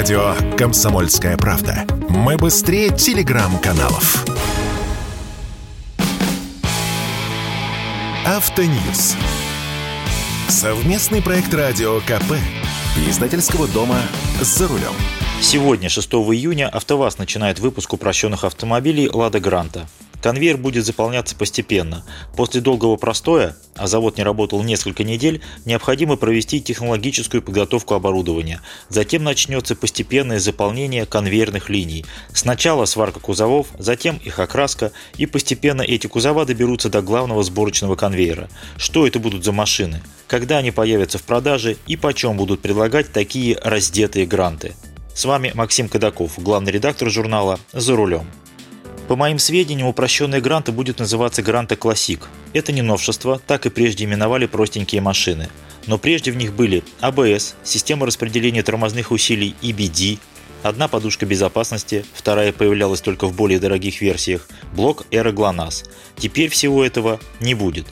Радио «Комсомольская правда». Мы быстрее телеграм-каналов. Автоньюз. Совместный проект радио КП. Издательского дома «За рулем». Сегодня, 6 июня, АвтоВАЗ начинает выпуск упрощенных автомобилей «Лада Гранта». Конвейер будет заполняться постепенно. После долгого простоя, а завод не работал несколько недель, необходимо провести технологическую подготовку оборудования. Затем начнется постепенное заполнение конвейерных линий. Сначала сварка кузовов, затем их окраска, и постепенно эти кузова доберутся до главного сборочного конвейера. Что это будут за машины? Когда они появятся в продаже и почем будут предлагать такие раздетые гранты? С вами Максим Кадаков, главный редактор журнала «За рулем». По моим сведениям, упрощенные гранты будет называться Гранта Классик. Это не новшество, так и прежде именовали простенькие машины. Но прежде в них были АБС, система распределения тормозных усилий EBD, одна подушка безопасности, вторая появлялась только в более дорогих версиях, блок Эра. Теперь всего этого не будет.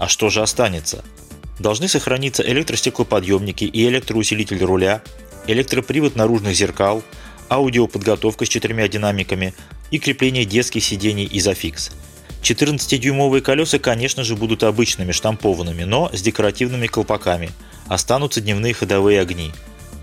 А что же останется? Должны сохраниться электростеклоподъемники и электроусилитель руля, электропривод наружных зеркал, аудиоподготовка с четырьмя динамиками, и крепление детских сидений Isofix. 14-дюймовые колеса, конечно же, будут обычными, штампованными, но с декоративными колпаками. Останутся дневные ходовые огни.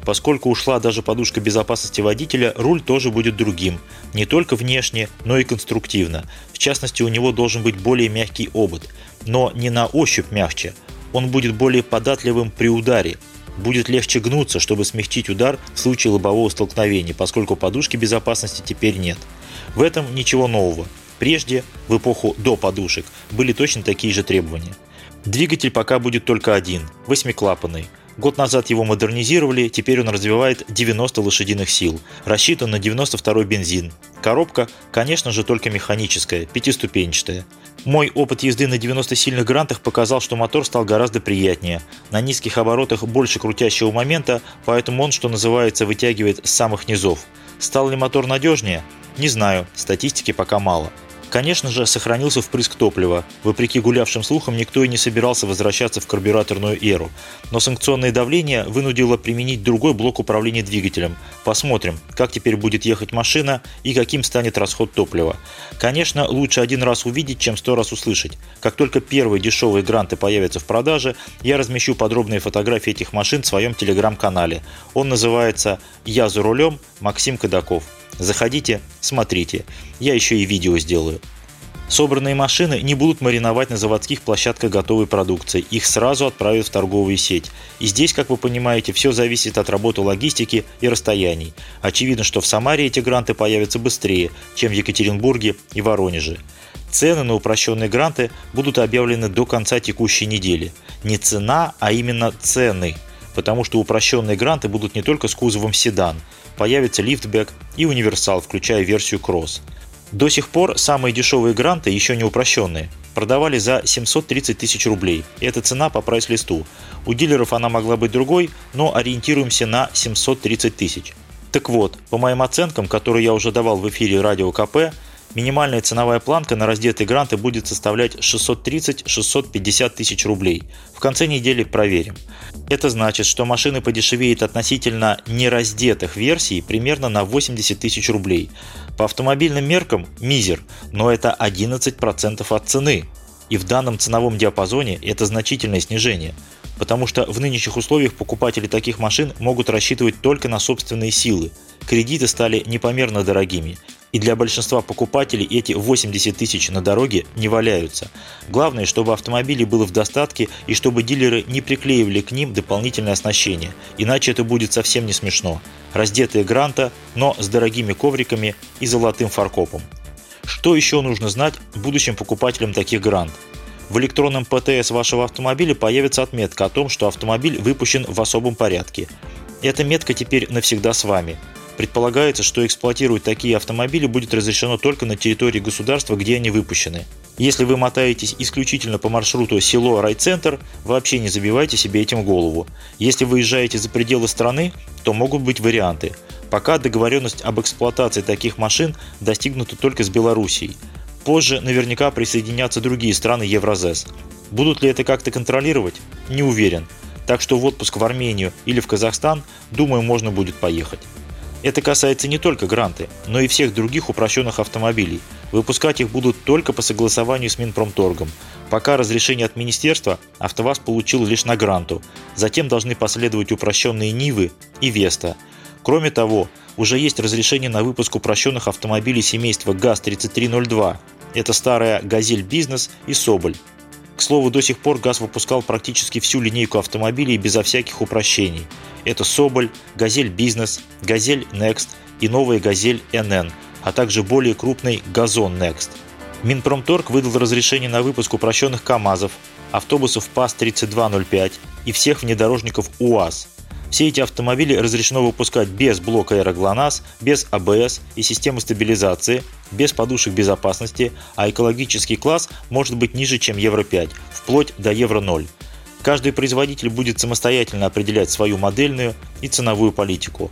Поскольку ушла даже подушка безопасности водителя, руль тоже будет другим. Не только внешне, но и конструктивно. В частности, у него должен быть более мягкий обод. Но не на ощупь мягче. Он будет более податливым при ударе. Будет легче гнуться, чтобы смягчить удар в случае лобового столкновения, поскольку подушки безопасности теперь нет. В этом ничего нового. Прежде, в эпоху до подушек, были точно такие же требования. Двигатель пока будет только один, восьмиклапанный. Год назад его модернизировали, теперь он развивает 90 лошадиных сил, рассчитан на 92 бензин. Коробка, конечно же, только механическая, пятиступенчатая. Мой опыт езды на 90-сильных грантах показал, что мотор стал гораздо приятнее. На низких оборотах больше крутящего момента, поэтому он, что называется, вытягивает с самых низов. Стал ли мотор надежнее? Не знаю, статистики пока мало. Конечно же, сохранился впрыск топлива. Вопреки гулявшим слухам, никто и не собирался возвращаться в карбюраторную эру. Но санкционное давление вынудило применить другой блок управления двигателем. Посмотрим, как теперь будет ехать машина и каким станет расход топлива. Конечно, лучше один раз увидеть, чем сто раз услышать. Как только первые дешевые гранты появятся в продаже, я размещу подробные фотографии этих машин в своем телеграм-канале. Он называется «Я за рулем. Максим Кадаков». Заходите, смотрите. Я еще и видео сделаю. Собранные машины не будут мариновать на заводских площадках готовой продукции, их сразу отправят в торговую сеть. И здесь, как вы понимаете, все зависит от работы логистики и расстояний. Очевидно, что в Самаре эти гранты появятся быстрее, чем в Екатеринбурге и Воронеже. Цены на упрощенные гранты будут объявлены до конца текущей недели. Не цена, а именно цены – потому что упрощенные гранты будут не только с кузовом седан, появится лифтбэк и универсал, включая версию Cross. До сих пор самые дешевые гранты, еще не упрощенные, продавали за 730 тысяч рублей. Это цена по прайс-листу. У дилеров она могла быть другой, но ориентируемся на 730 тысяч. Так вот, по моим оценкам, которые я уже давал в эфире Радио КП, Минимальная ценовая планка на раздетые гранты будет составлять 630-650 тысяч рублей. В конце недели проверим. Это значит, что машины подешевеют относительно нераздетых версий примерно на 80 тысяч рублей. По автомобильным меркам – мизер, но это 11% от цены. И в данном ценовом диапазоне это значительное снижение – потому что в нынешних условиях покупатели таких машин могут рассчитывать только на собственные силы. Кредиты стали непомерно дорогими, и для большинства покупателей эти 80 тысяч на дороге не валяются. Главное, чтобы автомобили было в достатке и чтобы дилеры не приклеивали к ним дополнительное оснащение, иначе это будет совсем не смешно. Раздетые гранта, но с дорогими ковриками и золотым фаркопом. Что еще нужно знать будущим покупателям таких грант? В электронном ПТС вашего автомобиля появится отметка о том, что автомобиль выпущен в особом порядке. Эта метка теперь навсегда с вами. Предполагается, что эксплуатировать такие автомобили будет разрешено только на территории государства, где они выпущены. Если вы мотаетесь исключительно по маршруту село-райцентр, вообще не забивайте себе этим голову. Если выезжаете за пределы страны, то могут быть варианты. Пока договоренность об эксплуатации таких машин достигнута только с Белоруссией. Позже наверняка присоединятся другие страны Евразес. Будут ли это как-то контролировать? Не уверен. Так что в отпуск в Армению или в Казахстан, думаю, можно будет поехать. Это касается не только гранты, но и всех других упрощенных автомобилей. Выпускать их будут только по согласованию с Минпромторгом. Пока разрешение от министерства АвтоВАЗ получил лишь на гранту. Затем должны последовать упрощенные Нивы и Веста. Кроме того, уже есть разрешение на выпуск упрощенных автомобилей семейства ГАЗ-3302. Это старая «Газель Бизнес» и «Соболь». К слову, до сих пор ГАЗ выпускал практически всю линейку автомобилей безо всяких упрощений. Это Соболь, Газель Бизнес, Газель Next и новая Газель NN, а также более крупный Газон Next. Минпромторг выдал разрешение на выпуск упрощенных КАМАЗов, автобусов ПАЗ-3205 и всех внедорожников УАЗ. Все эти автомобили разрешено выпускать без блока аэроглонасс, без АБС и системы стабилизации, без подушек безопасности, а экологический класс может быть ниже, чем Евро-5, вплоть до Евро-0. Каждый производитель будет самостоятельно определять свою модельную и ценовую политику.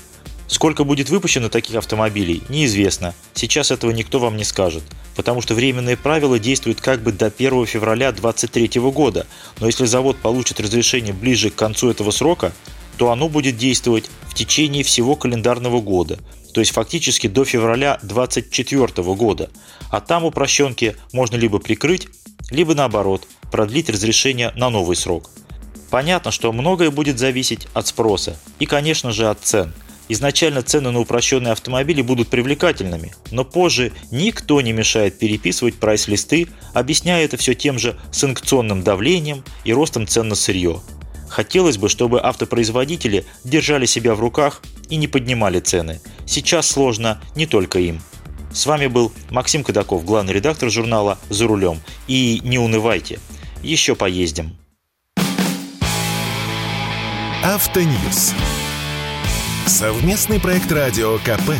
Сколько будет выпущено таких автомобилей, неизвестно. Сейчас этого никто вам не скажет, потому что временные правила действуют как бы до 1 февраля 2023 года, но если завод получит разрешение ближе к концу этого срока, то оно будет действовать в течение всего календарного года, то есть фактически до февраля 2024 года. А там упрощенки можно либо прикрыть, либо наоборот, продлить разрешение на новый срок. Понятно, что многое будет зависеть от спроса и, конечно же, от цен. Изначально цены на упрощенные автомобили будут привлекательными, но позже никто не мешает переписывать прайс-листы, объясняя это все тем же санкционным давлением и ростом цен на сырье. Хотелось бы, чтобы автопроизводители держали себя в руках и не поднимали цены. Сейчас сложно не только им. С вами был Максим Кадаков, главный редактор журнала «За рулем». И не унывайте, еще поездим. Автоньюз. Совместный проект радио КП.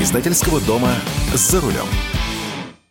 Издательского дома «За рулем».